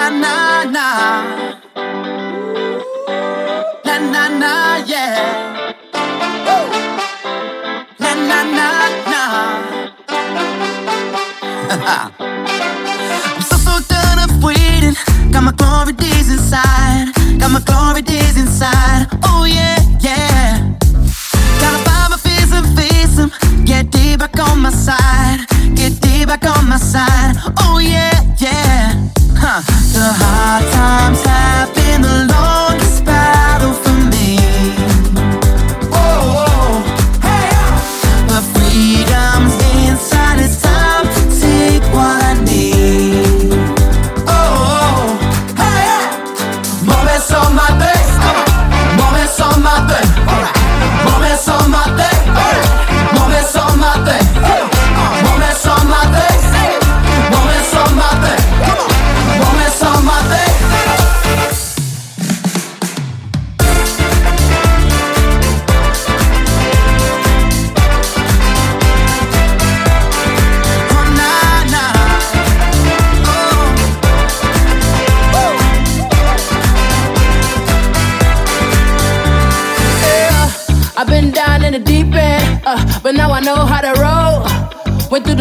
na na na. Na na na, yeah. Na na na na. I'm so so done of waiting. Got my glory days inside. Got my glory days inside. Oh yeah, yeah. Gotta find my face and face them. Get deep back on my side. Get deep back on my side. Oh yeah the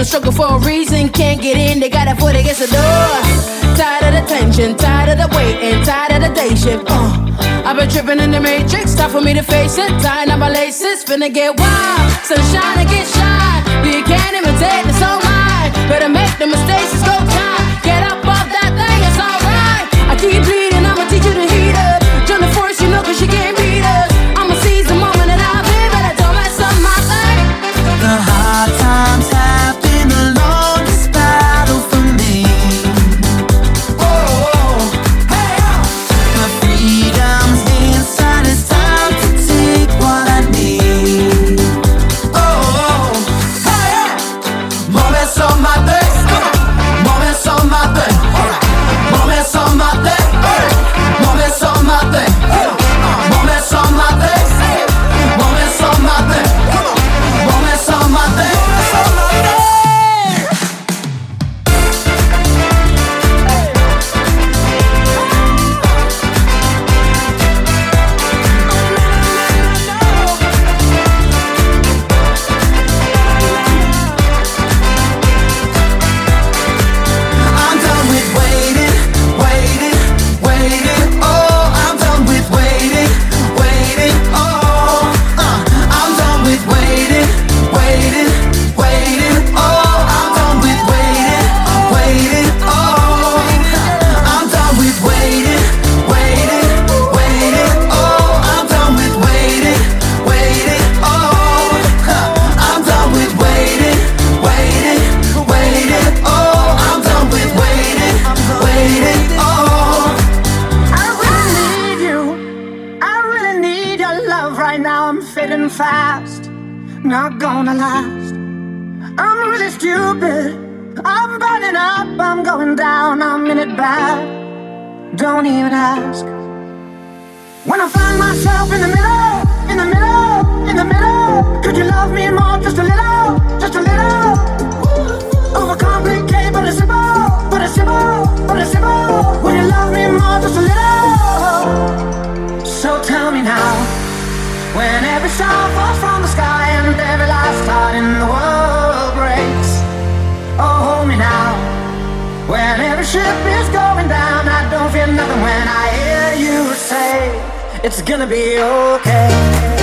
struggle for a reason. Can't get in, they got a for against the door. Tired of the tension, tired of the waiting, tired of the day shift. Uh, I've been tripping in the matrix, time for me to face it. Tying up my laces, finna get wild. Sunshine and get shine. You can't imitate, it's all mine. Better make the mistakes, it's go time. Get up off that thing, it's alright. I keep bleeding, I'ma teach you to heat up. Join the force, you know, cause she can't It's gonna be okay.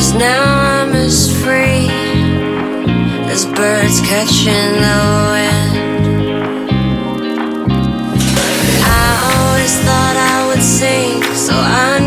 Cause now I'm as free as birds catching the wind. I always thought I would sing, so I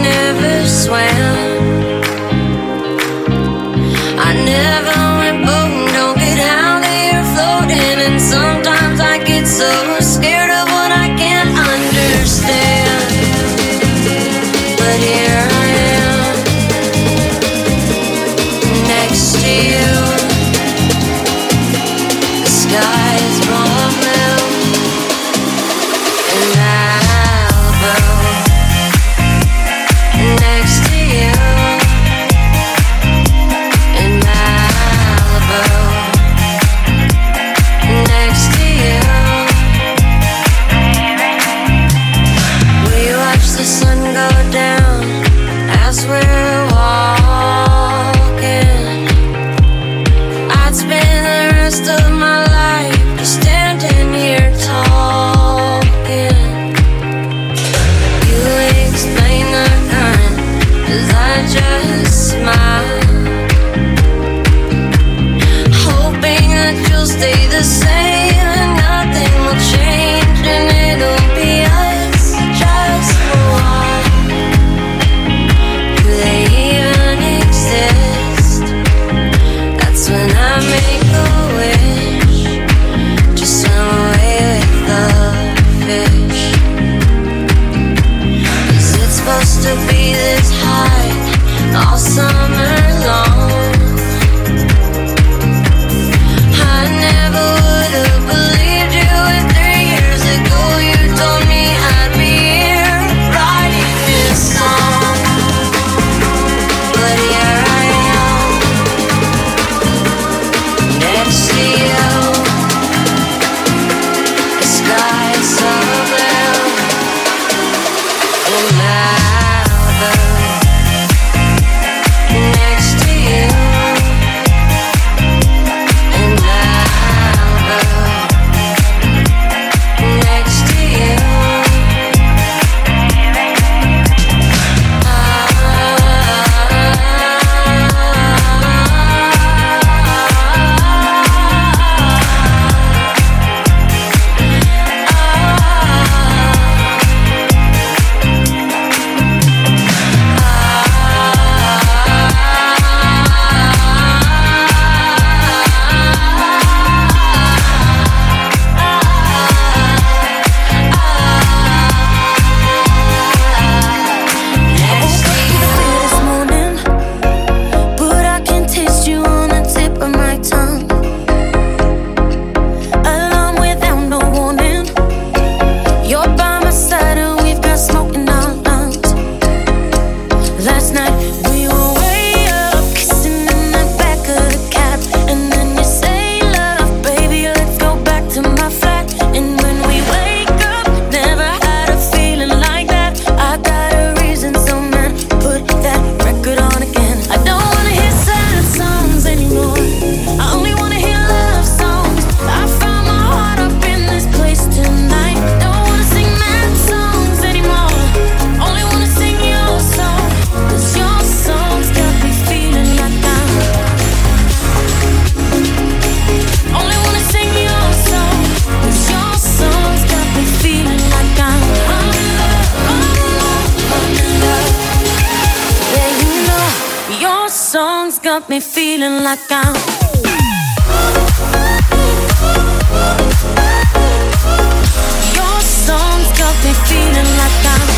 got me feeling like I'm. Your songs got me feeling like I'm.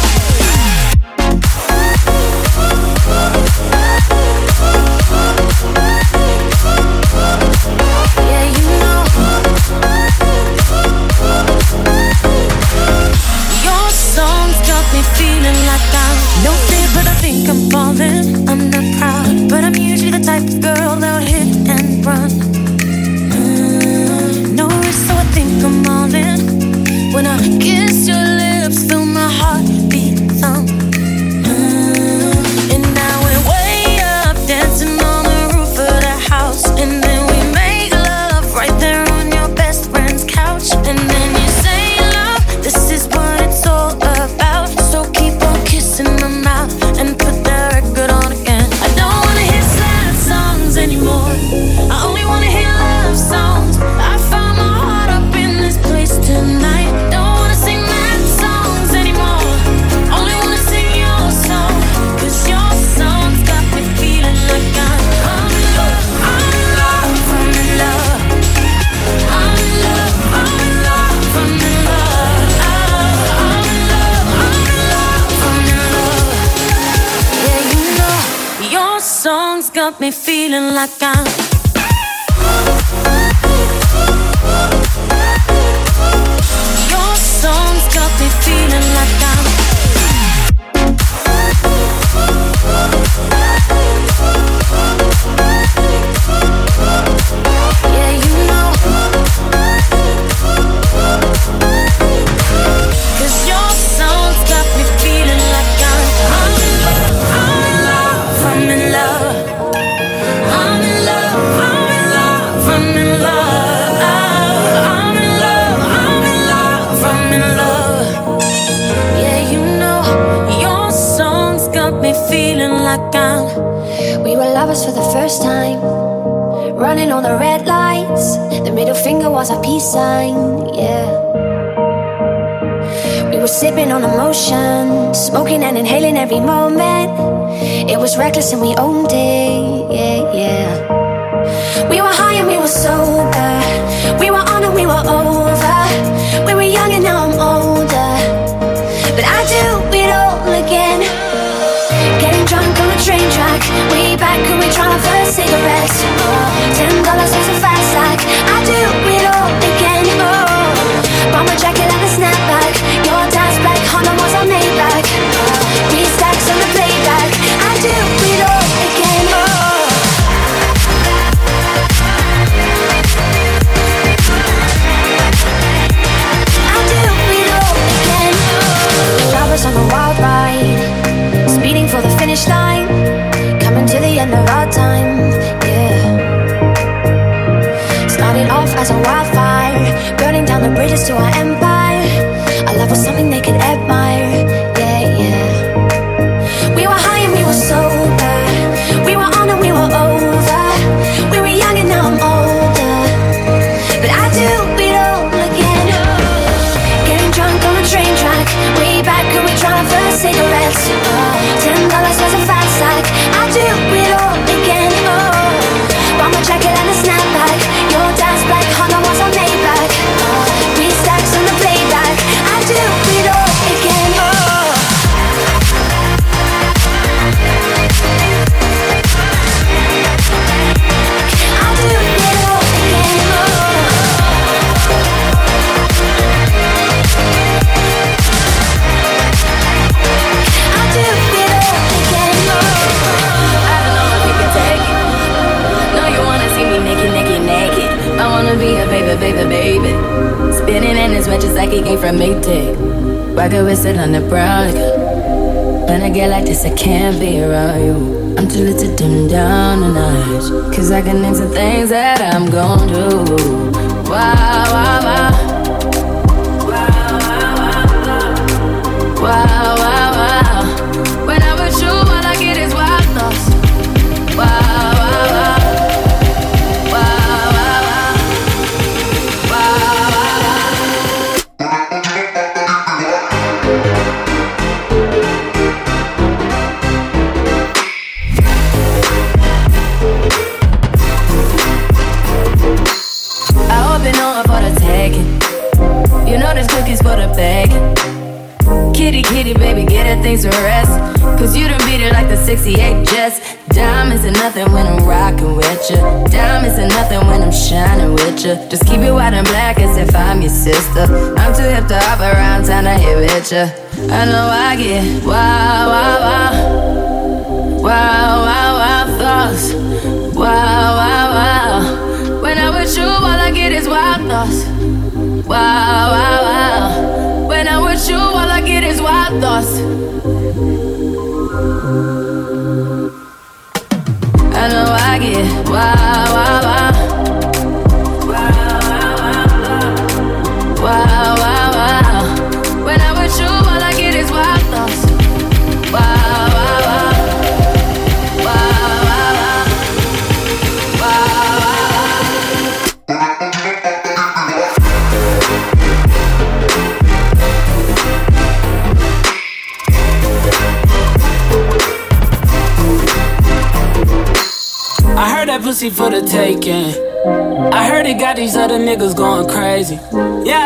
You.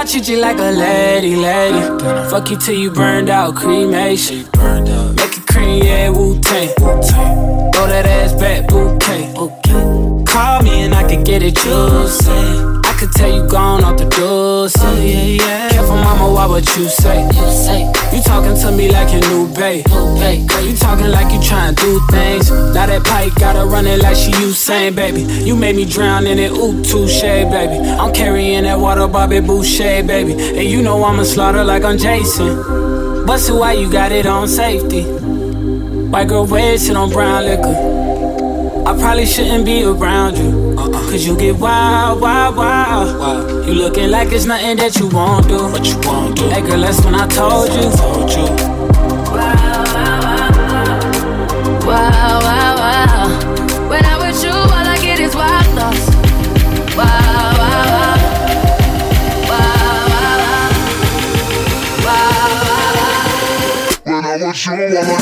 Treat you like a lady, lady. Fuck you till you burned out, cremation. Make it cream, yeah, Wu Tang. Throw that ass back, bouquet. Call me and I can get it juicy could tell you gone off the door. Oh, so yeah, yeah. Careful, mama, what would you say? You say you talking to me like your new babe. Hey, girl, you talking like you trying to do things. Now that pipe gotta run it like she Usain, baby. You made me drown in it, ooh, touche, baby. I'm carrying that water, Bobby Boucher, baby. And you know I'ma slaughter like I'm Jason. But so why you got it on safety? White girl red shit on brown liquor. I probably shouldn't be around you. Cause you get wild, wild, wild. wild. You looking like it's nothing that you won't do. What you won't do. Hey girl, that's when I told you. Told you. Wow, wow, wow. Wow, wow, wow. When I'm with you, all I get is wild thoughts. Wow, wow, wow. When I'm with you, all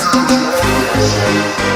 I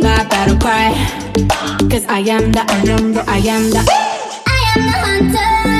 My battle cry. Cause I am the, I am the, I am the, I am the hunter.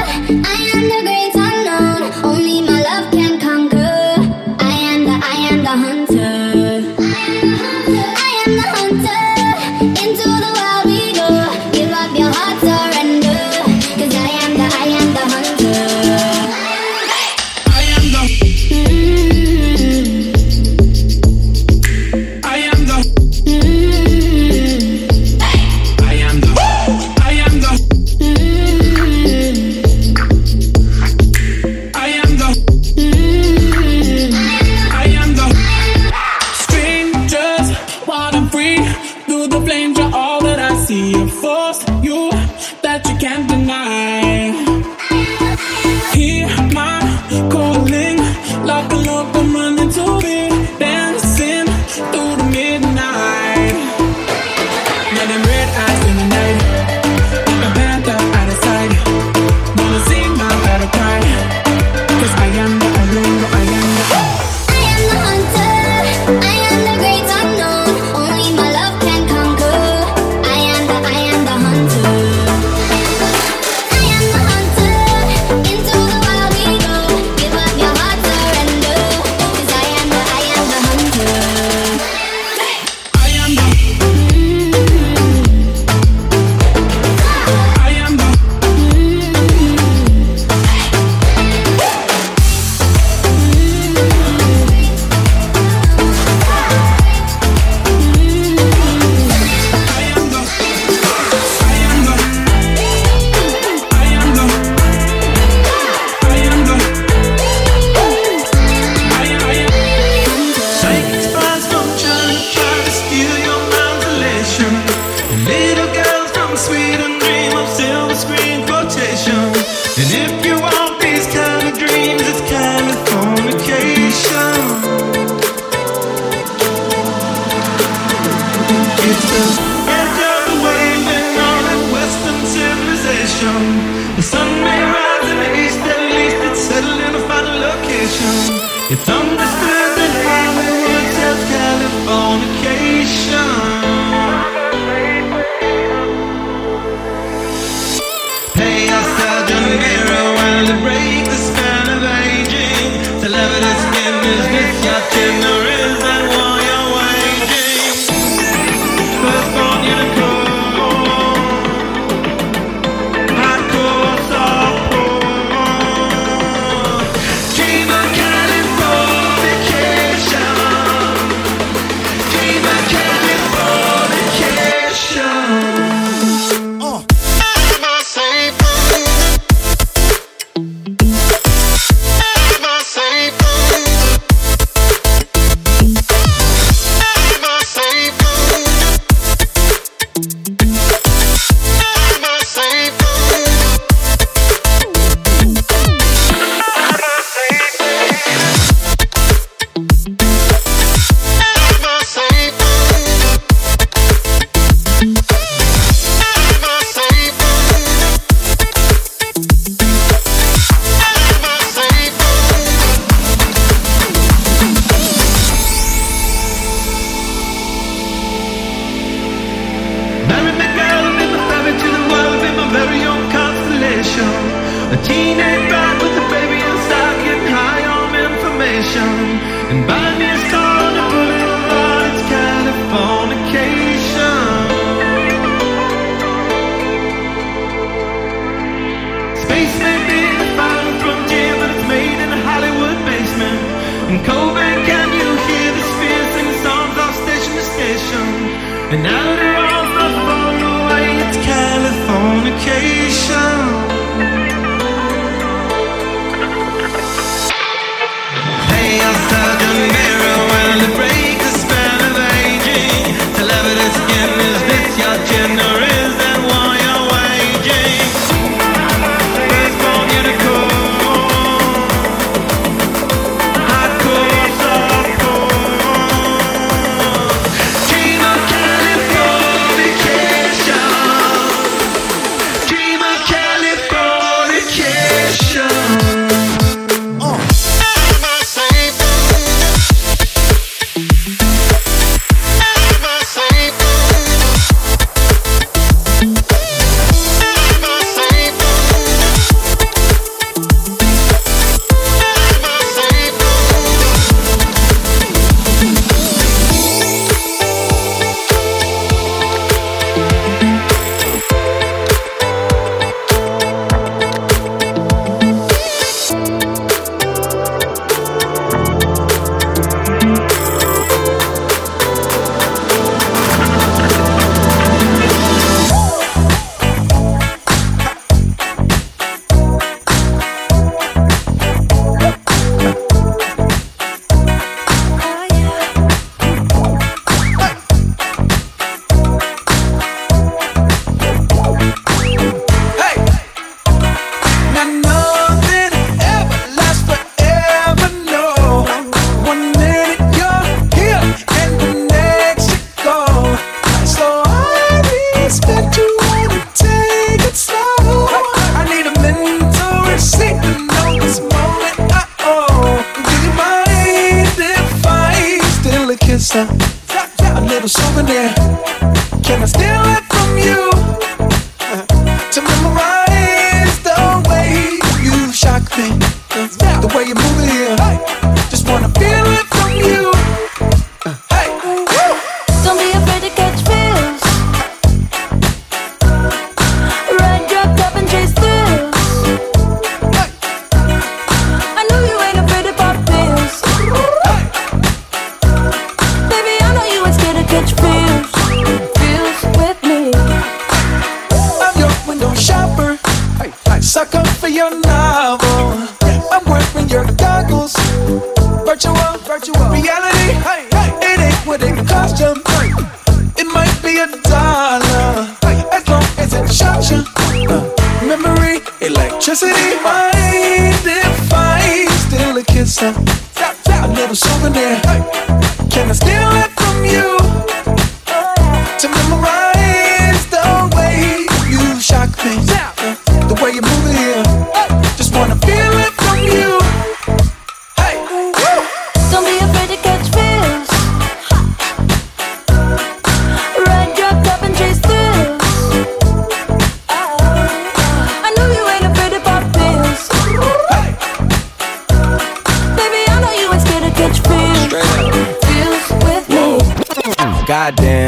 Teenage with a baby inside getting high on information. And buy me a star it's Space may be defined from jam, but it's made in a Hollywood basement. And Kobe, can you hear the spheres singing songs off station to station? And goddamn.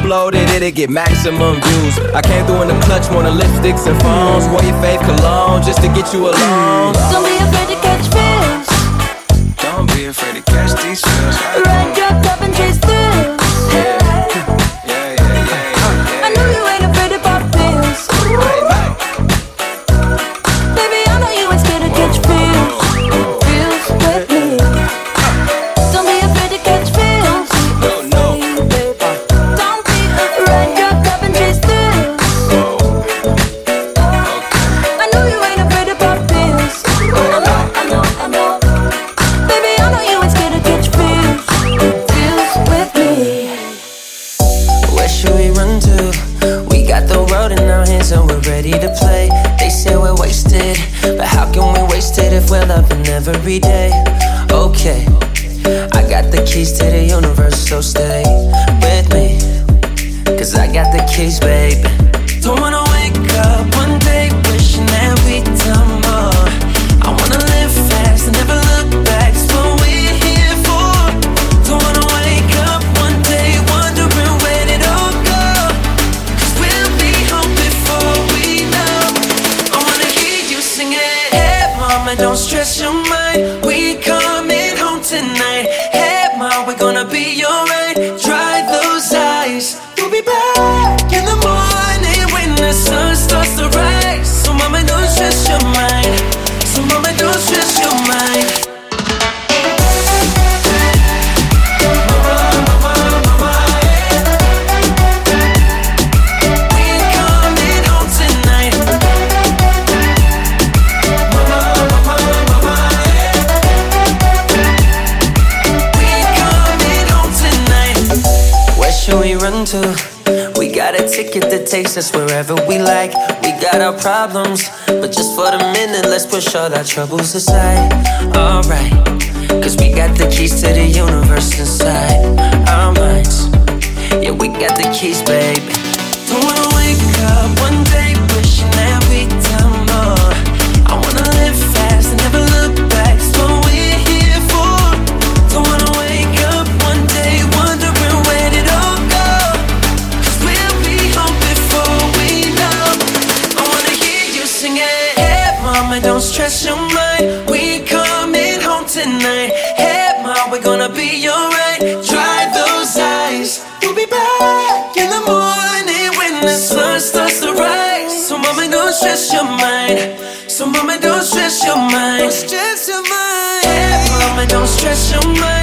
upload it, it'll get maximum views. I came through in the clutch, more than lipsticks and phones. Wore your fave cologne just to get you alone. Don't be afraid to catch fish. Don't be afraid to catch these feels. Ride your cup and chase yeah, every day? Okay, I got the keys to the universe, so stay with me. Cause I got the keys, babe. Takes us wherever we like. We got our problems, but just for the minute, let's push all our troubles aside. Alright, cause we got the keys to the universe inside our minds. Yeah, we got the keys, baby. Mama, don't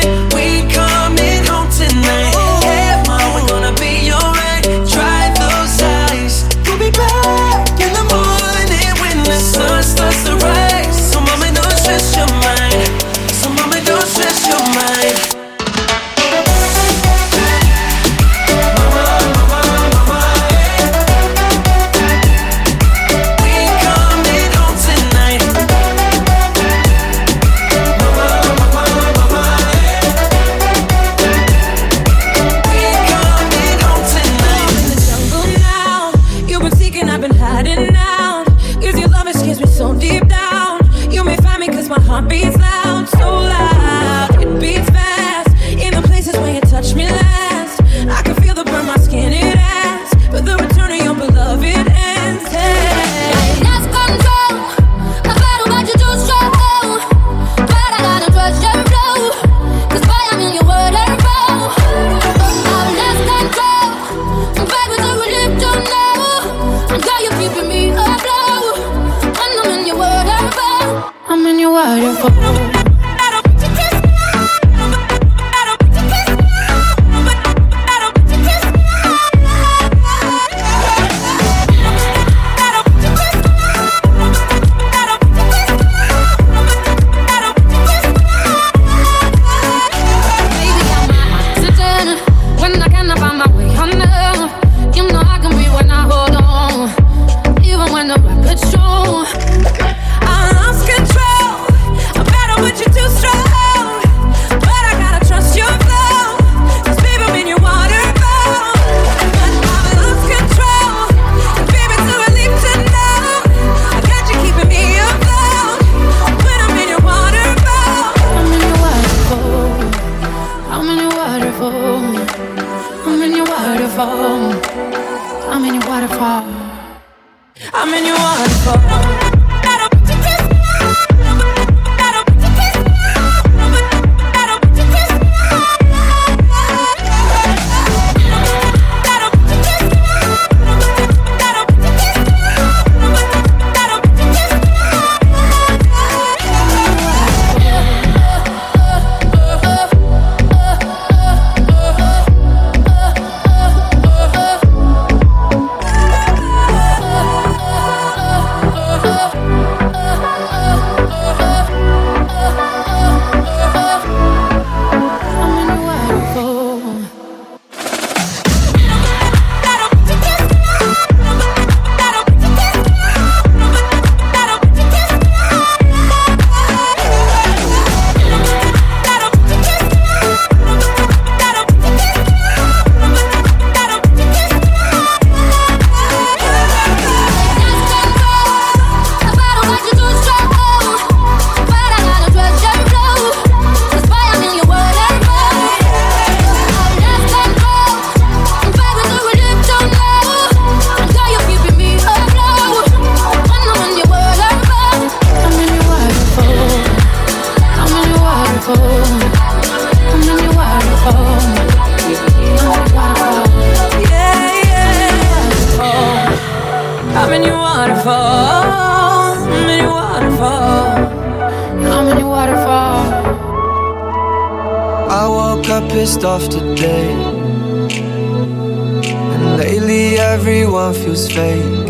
everyone feels fake.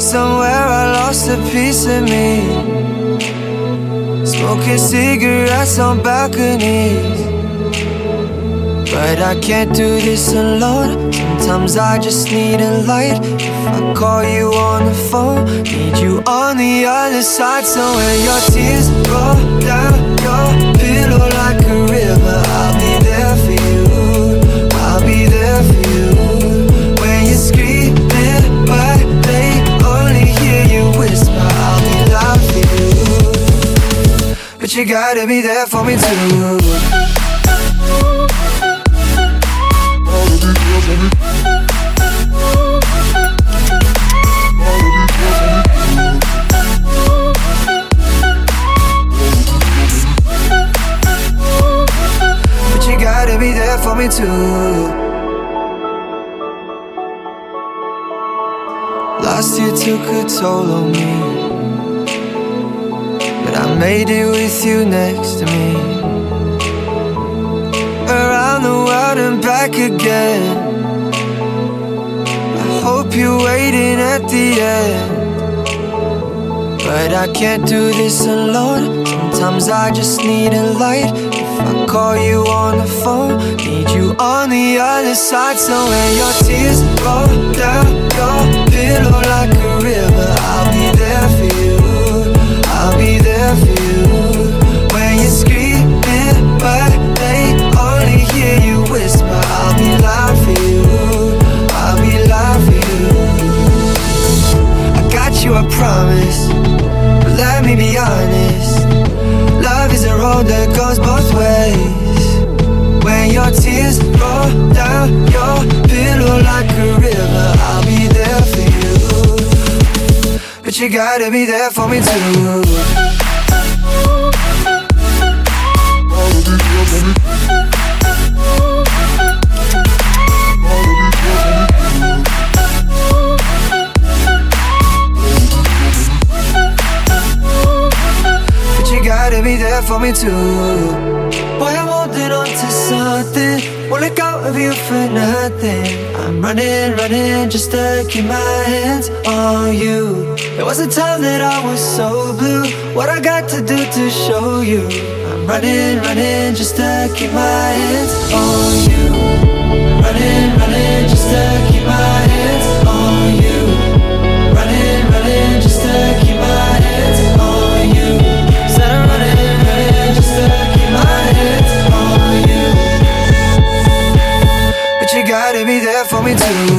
Somewhere I lost a piece of me. Smoking cigarettes on balconies. But I can't do this alone. Sometimes I just need a light. If I call you on the phone, need you on the other side. So when your tears roll down your pillow like a river, But you gotta be there for me too. But you gotta be there for me too. Last year took a toll on me. Made it with you next to me. Around the world and back again. I hope you're waiting at the end. But I can't do this alone. Sometimes I just need a light. If I call you on the phone, need you on the other side. So when your tears roll down your pillow like a river, promise. But let me be honest. Love is a road that goes both ways. When your tears roll down your pillow like a river, I'll be there for you. But you gotta be there for me too. For me too. Boy, I'm holding on to something. Won't let go of you for nothing. I'm running, running just to keep my hands on you. It was a time that I was so blue. What I got to do to show you? I'm running, running just to keep my hands on you. Running, running just to keep my be there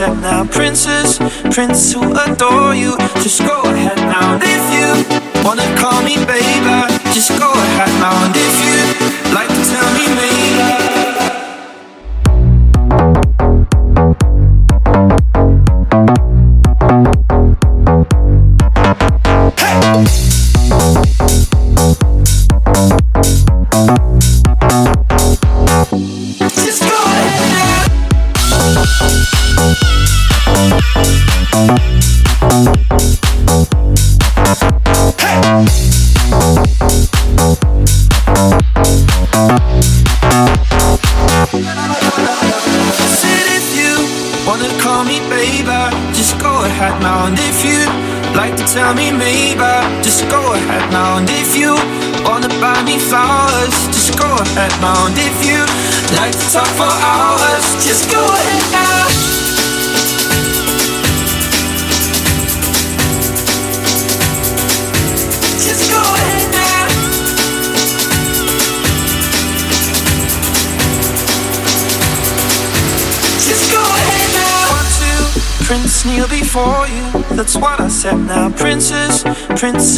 Said now. Princess, prince who adore you. Just Princess,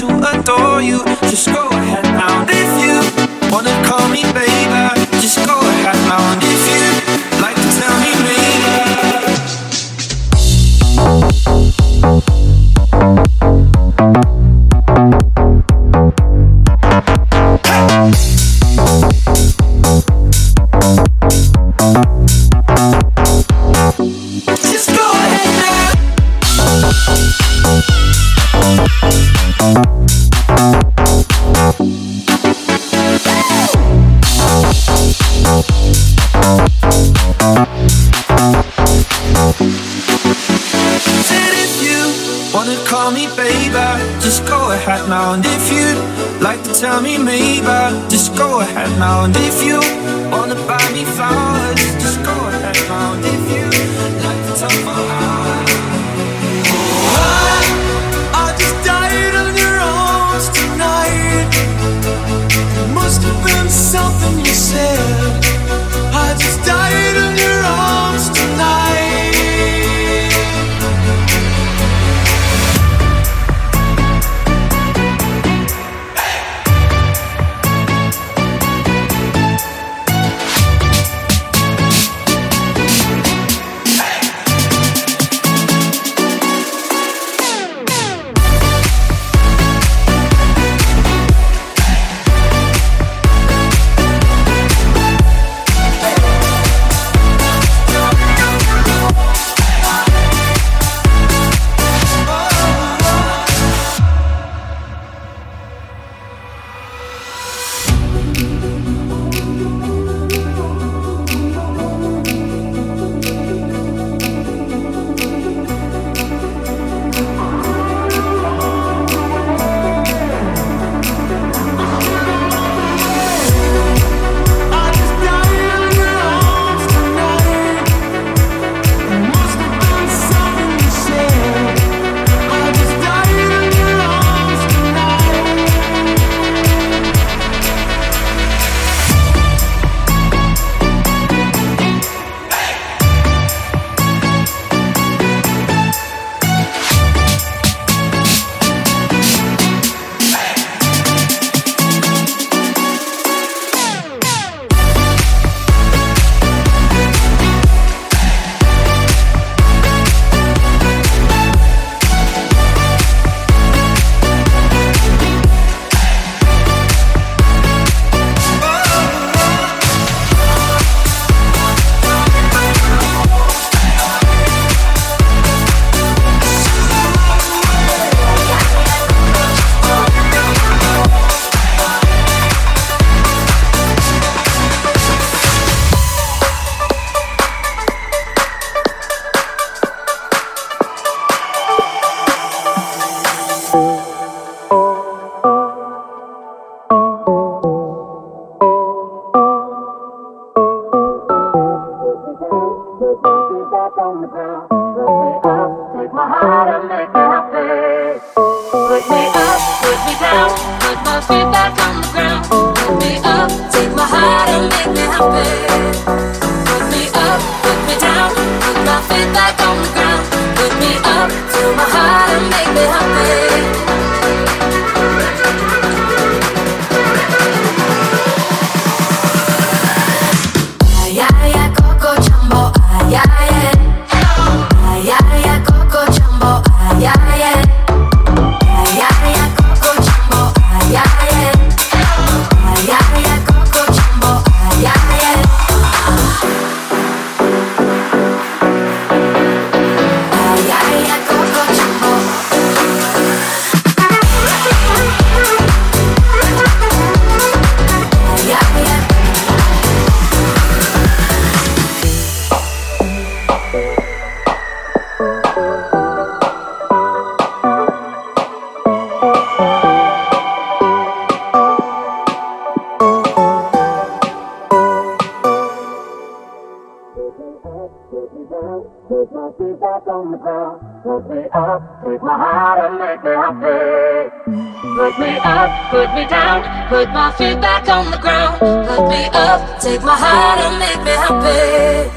put me down, put my feet back on the ground. Put me up, take my heart and make me happy.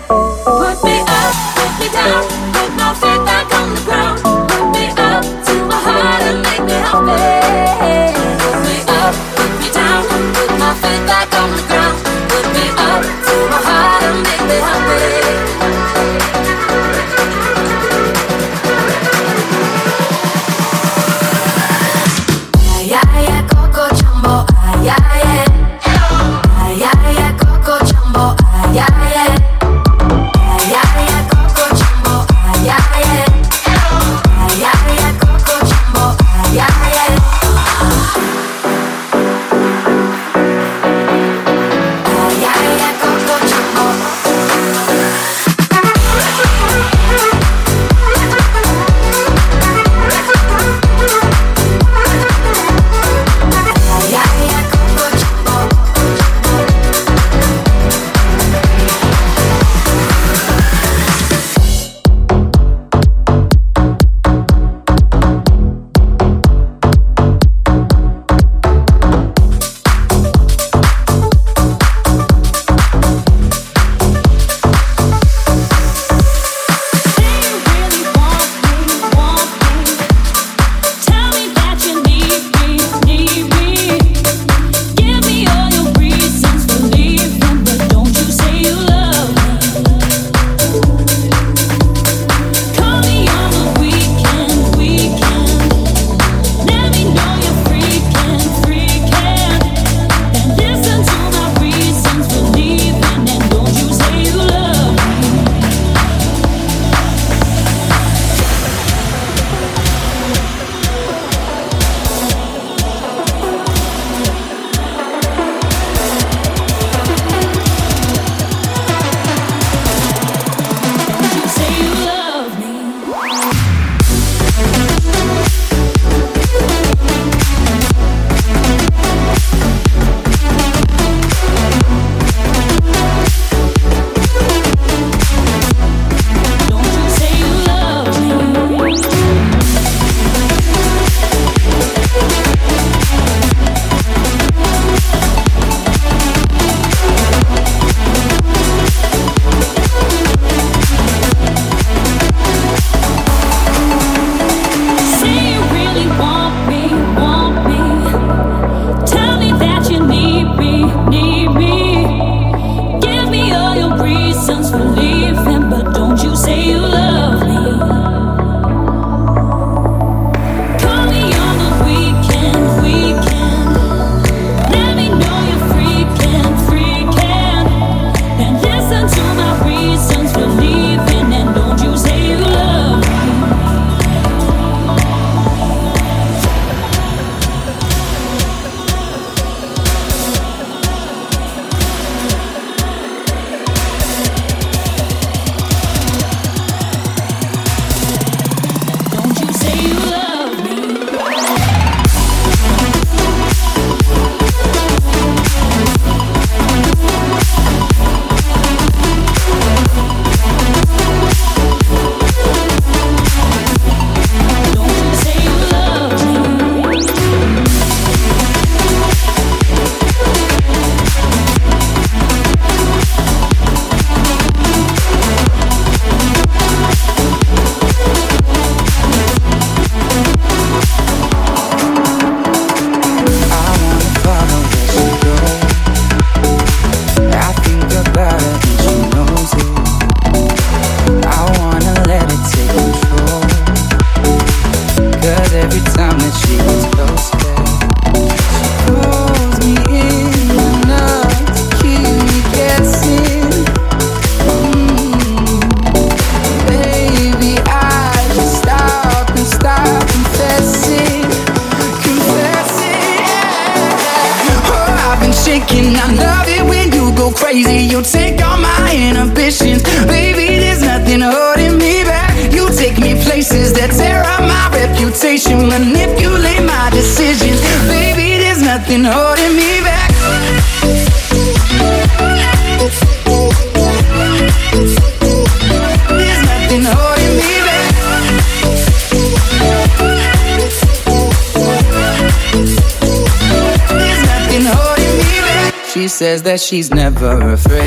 Put me up, put me down, put my feet back on the ground. Put me up, take my heart and make me happy. She's never afraid.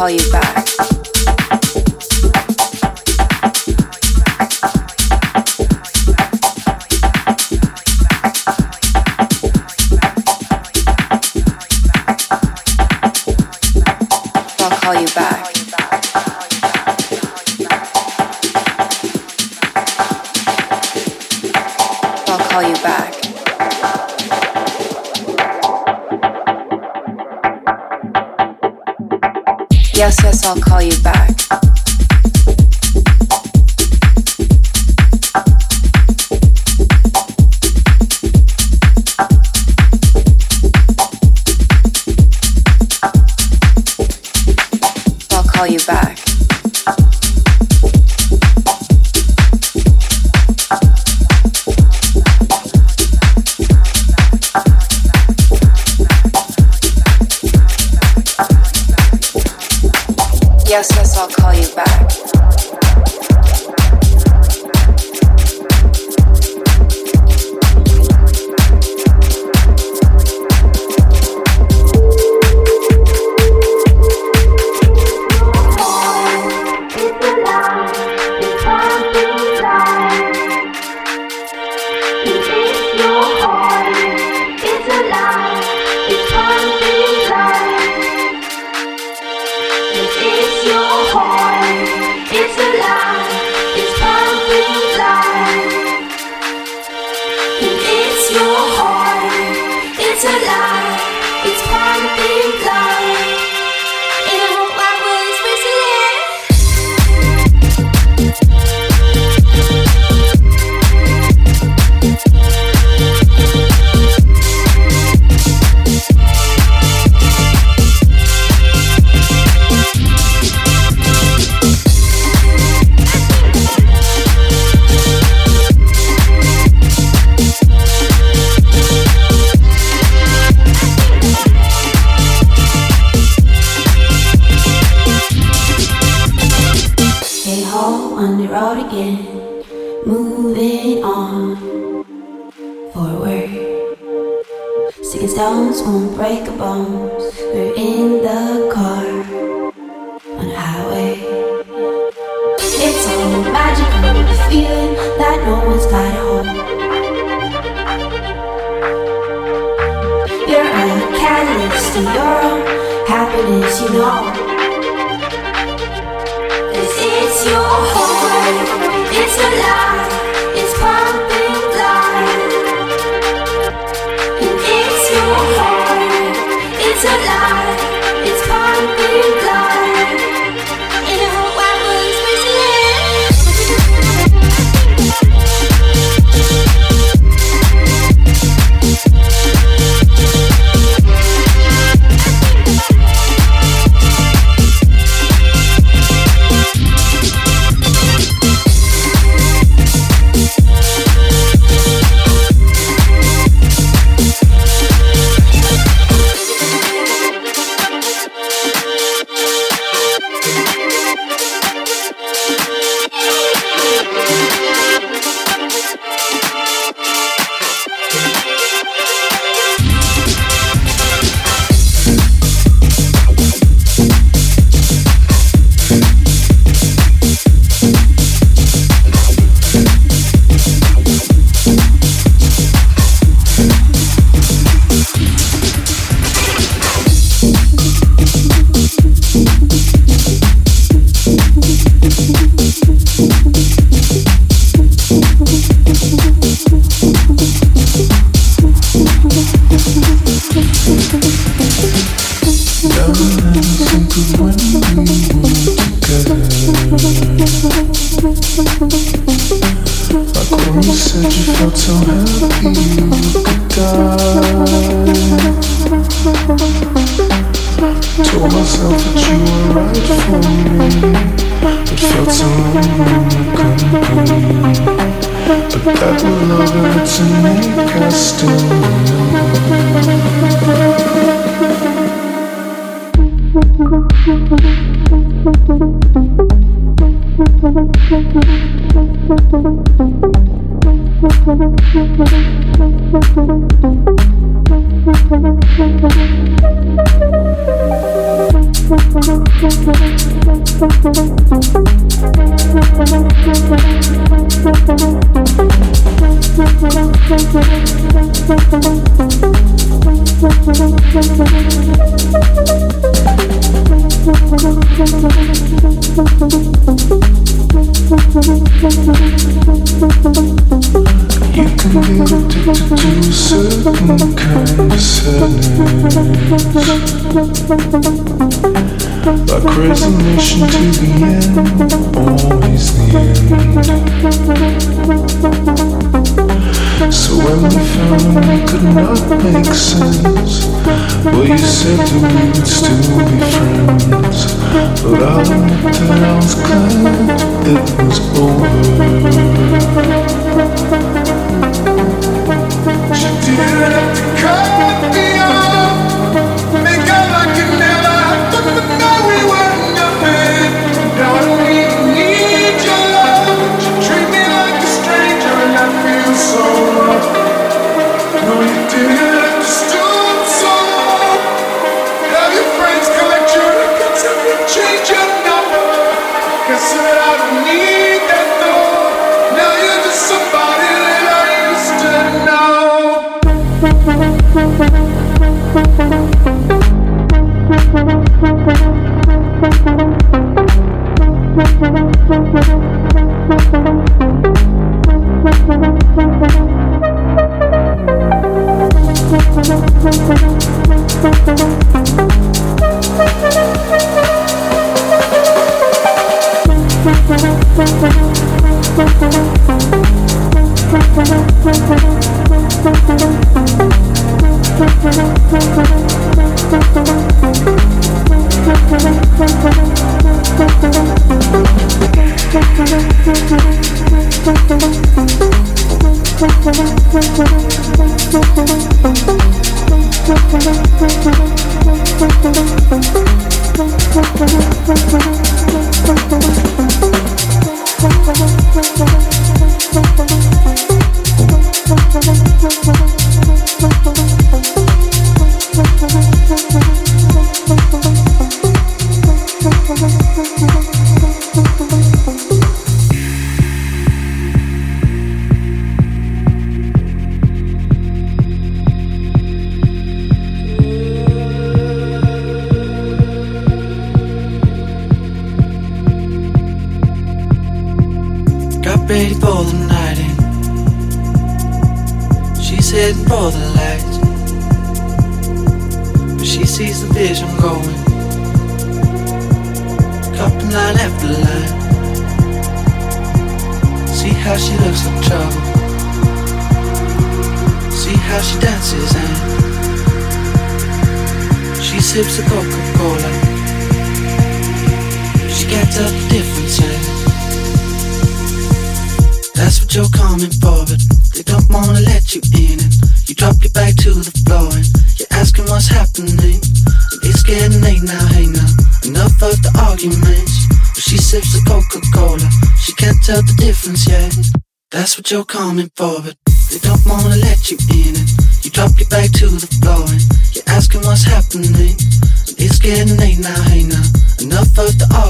Call you back.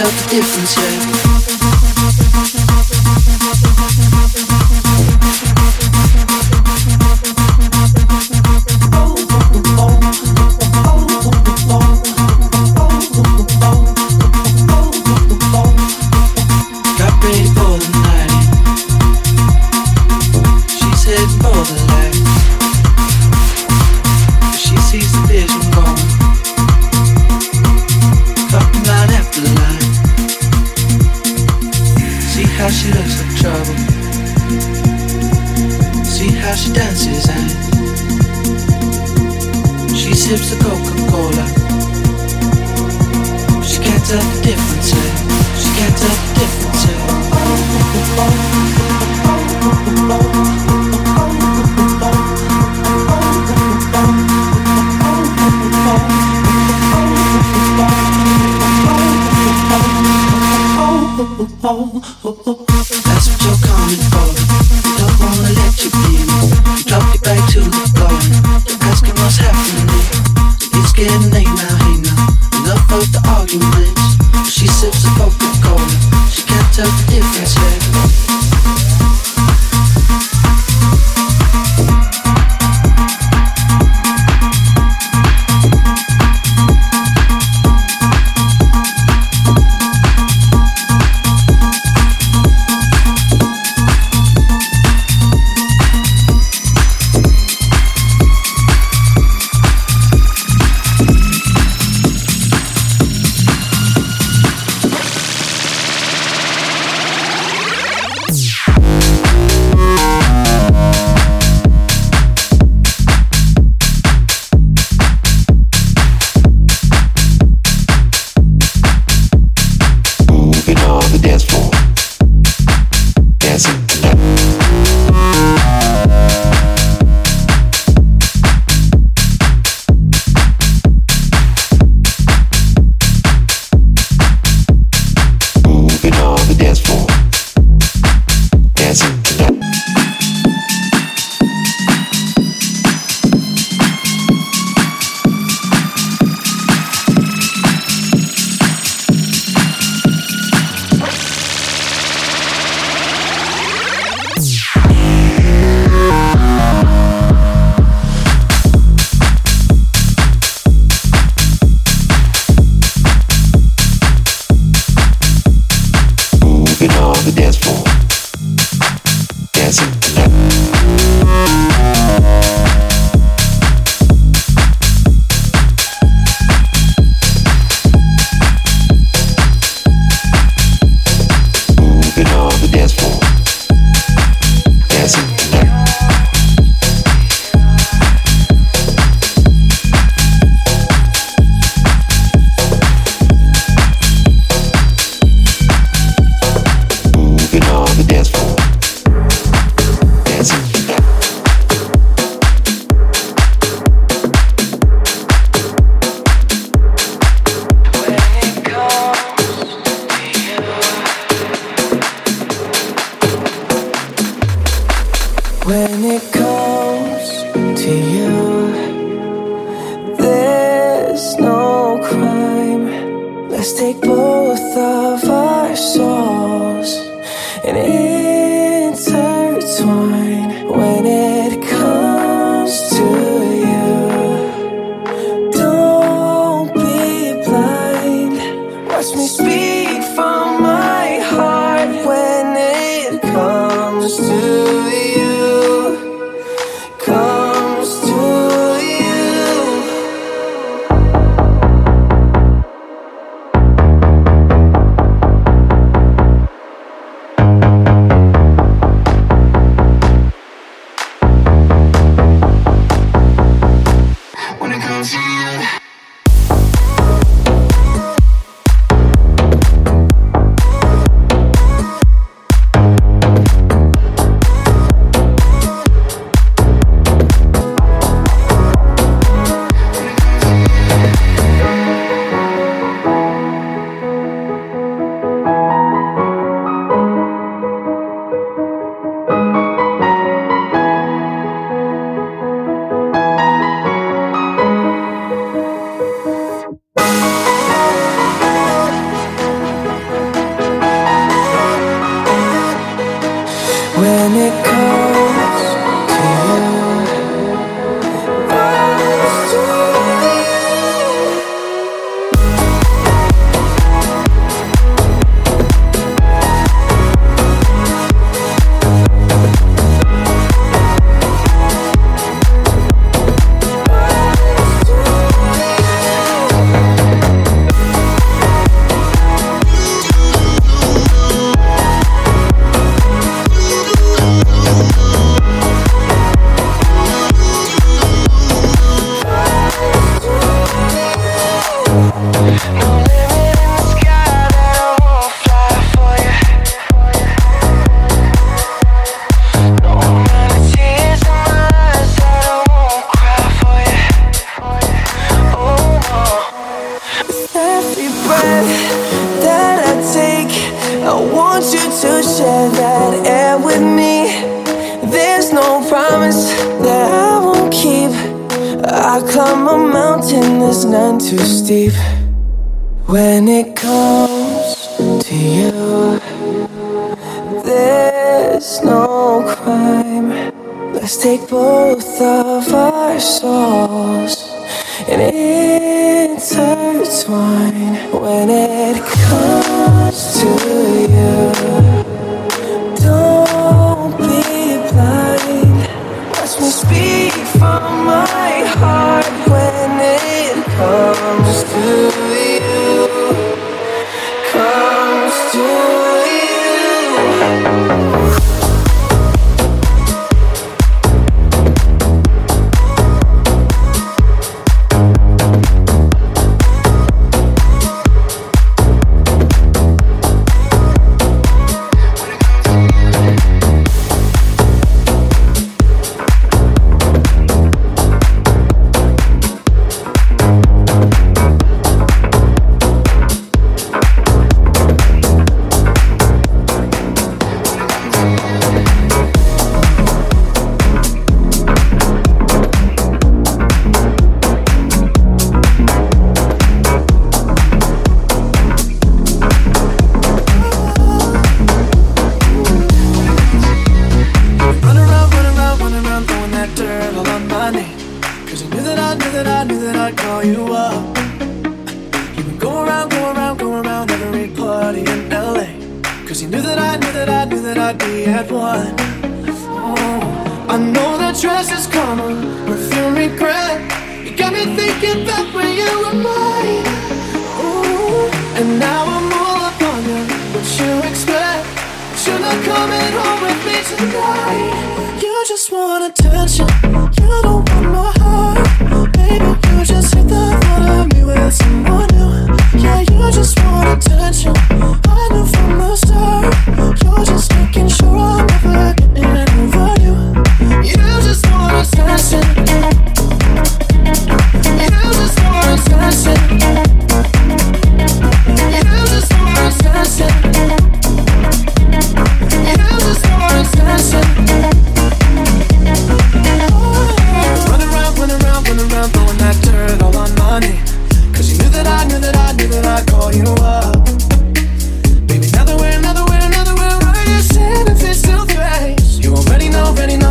yourself the difference yet.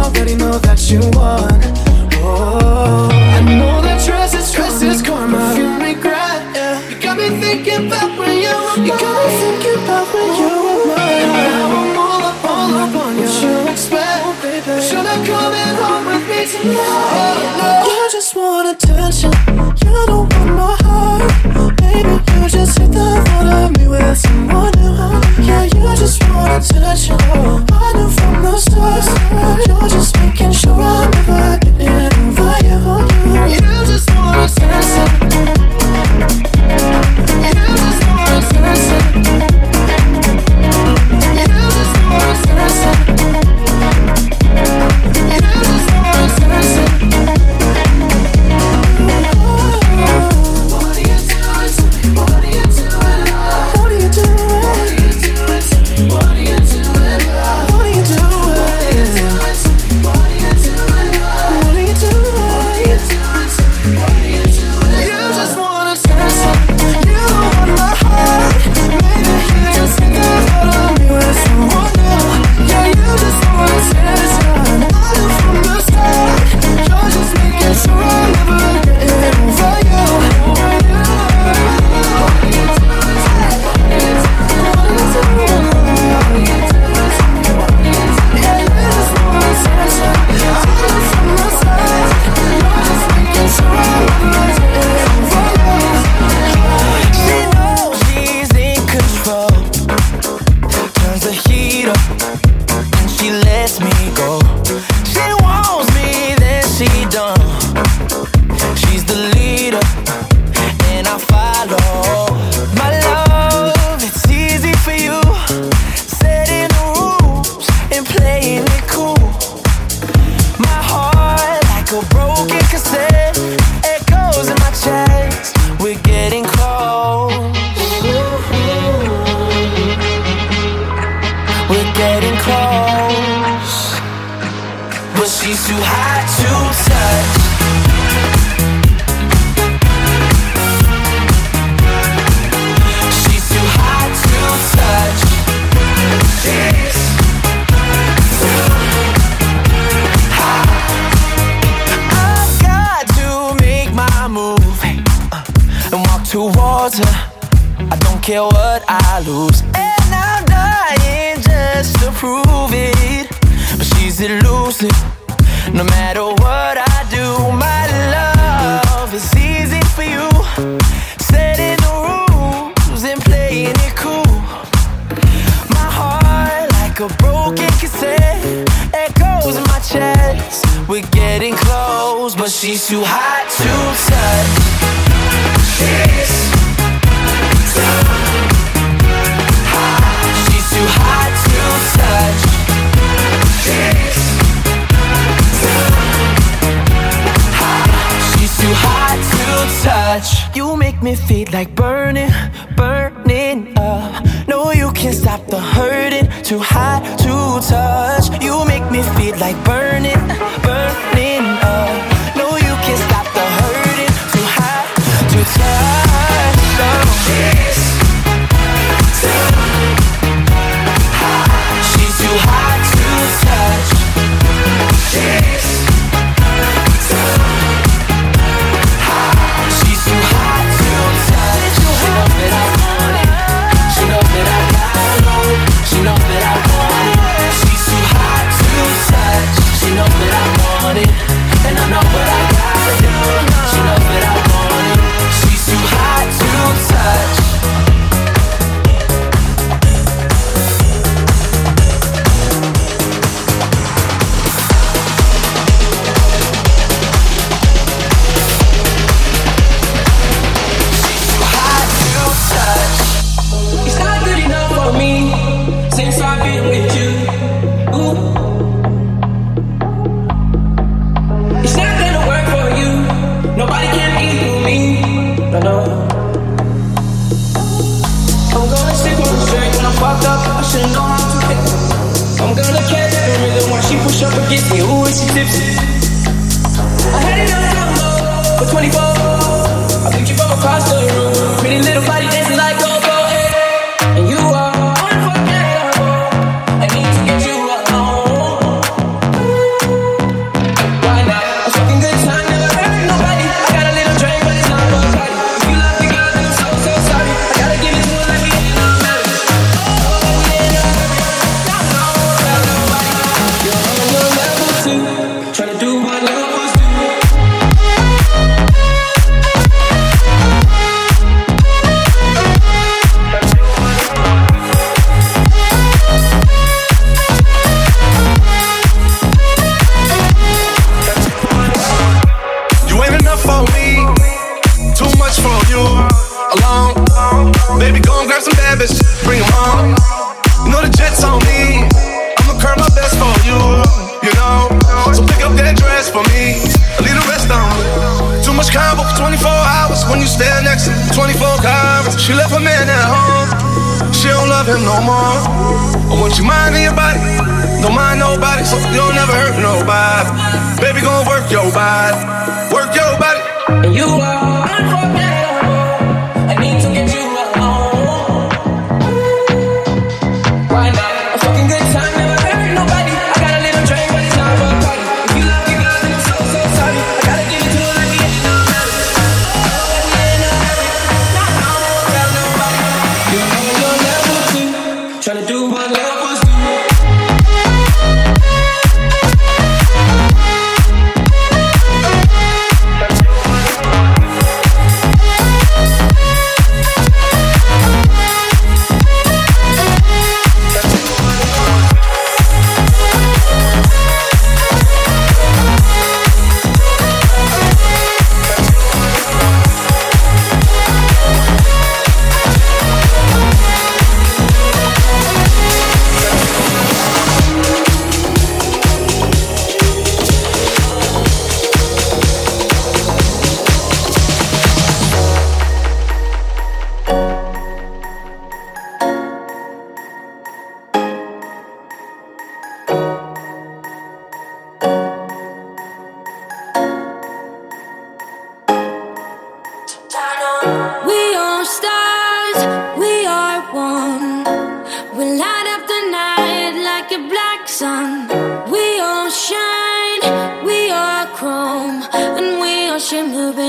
already know that you won. Oh, I know that trust is trust is karma. Perfume regret, yeah. You got me thinking about when you were mine. You got me thinking about when you were oh, mine. And now I'm all up, all up on you. What you oh, expect, oh, baby? Should I come in home with me tonight? Oh, no. You just want attention. You don't want my heart, baby. You just hit the thought of me with someone new. Yeah, you just want attention.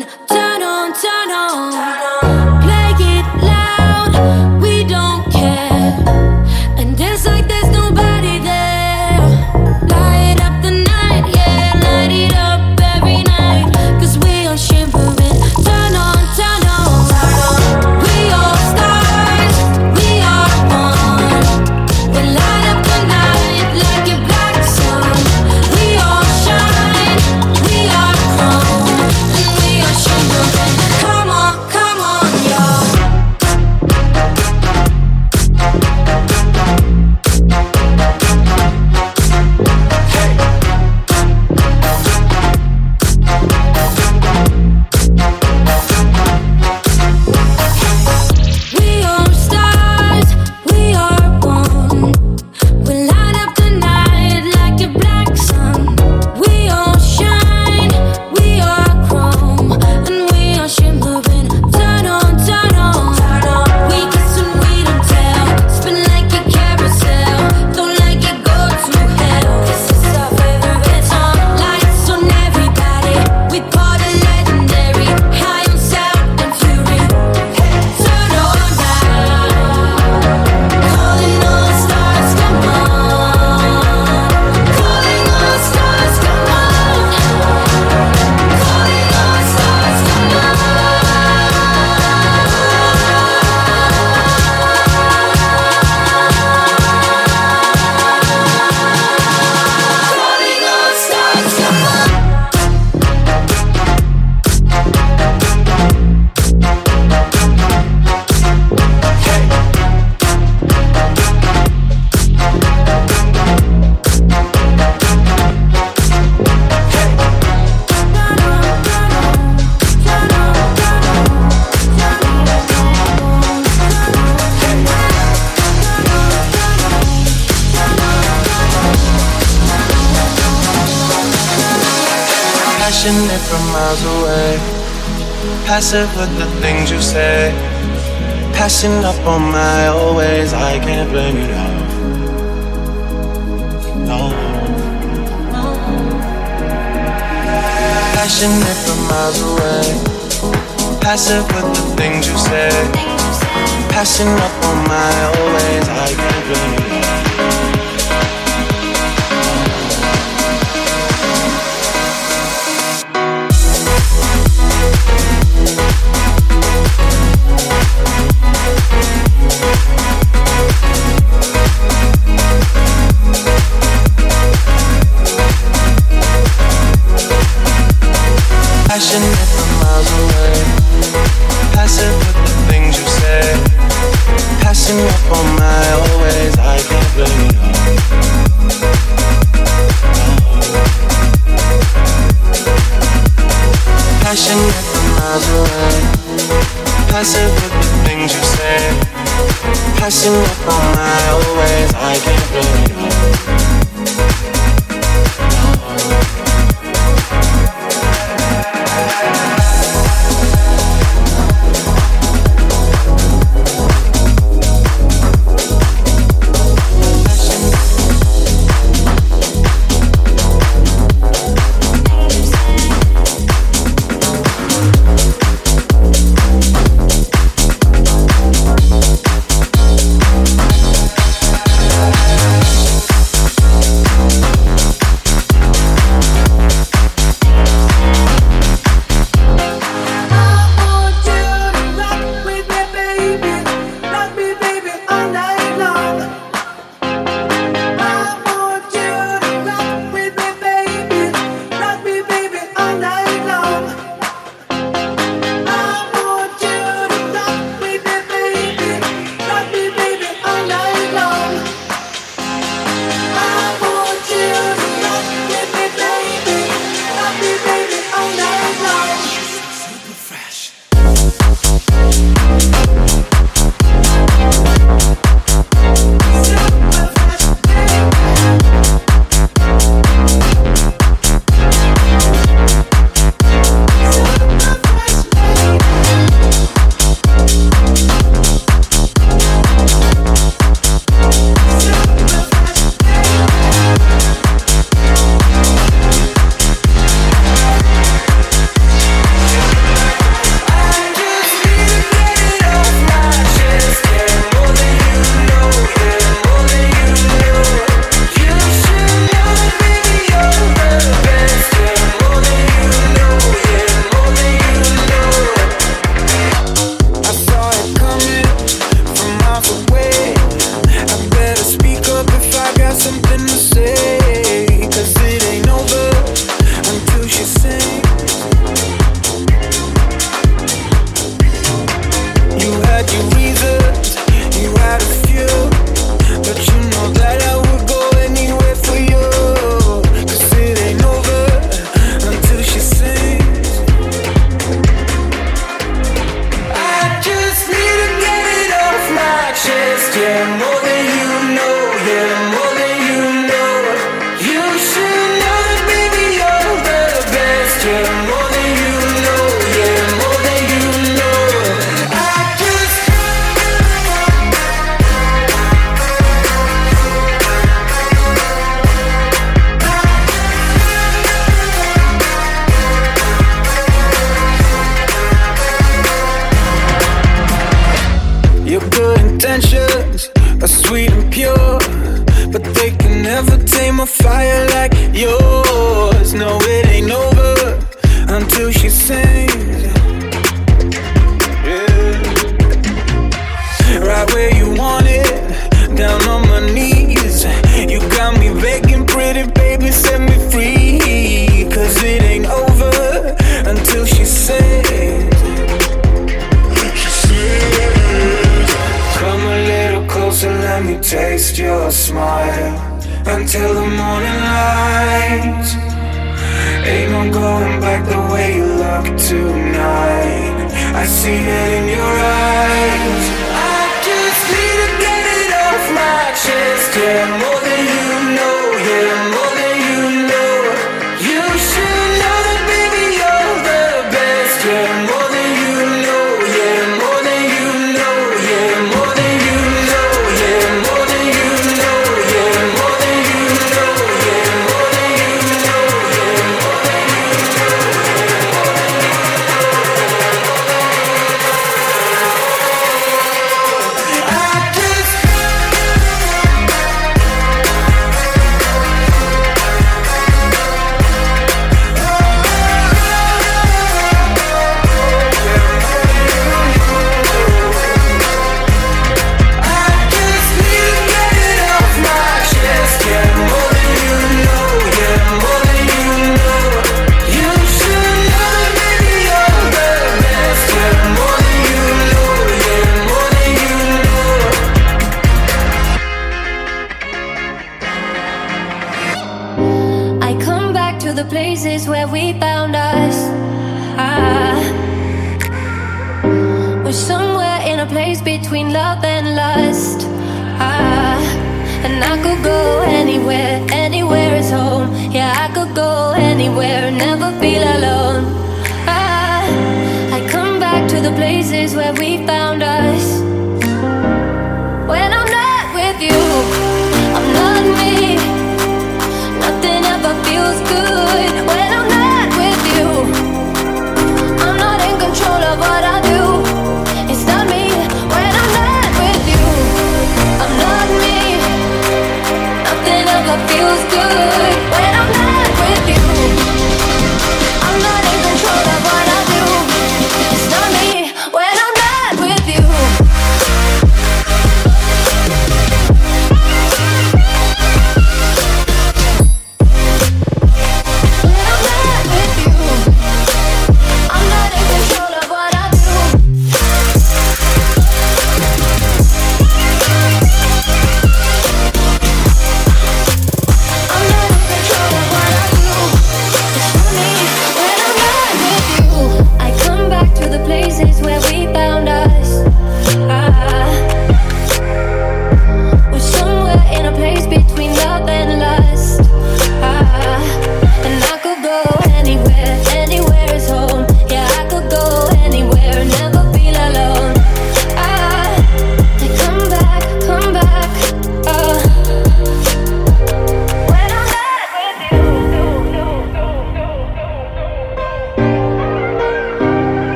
Shimmering.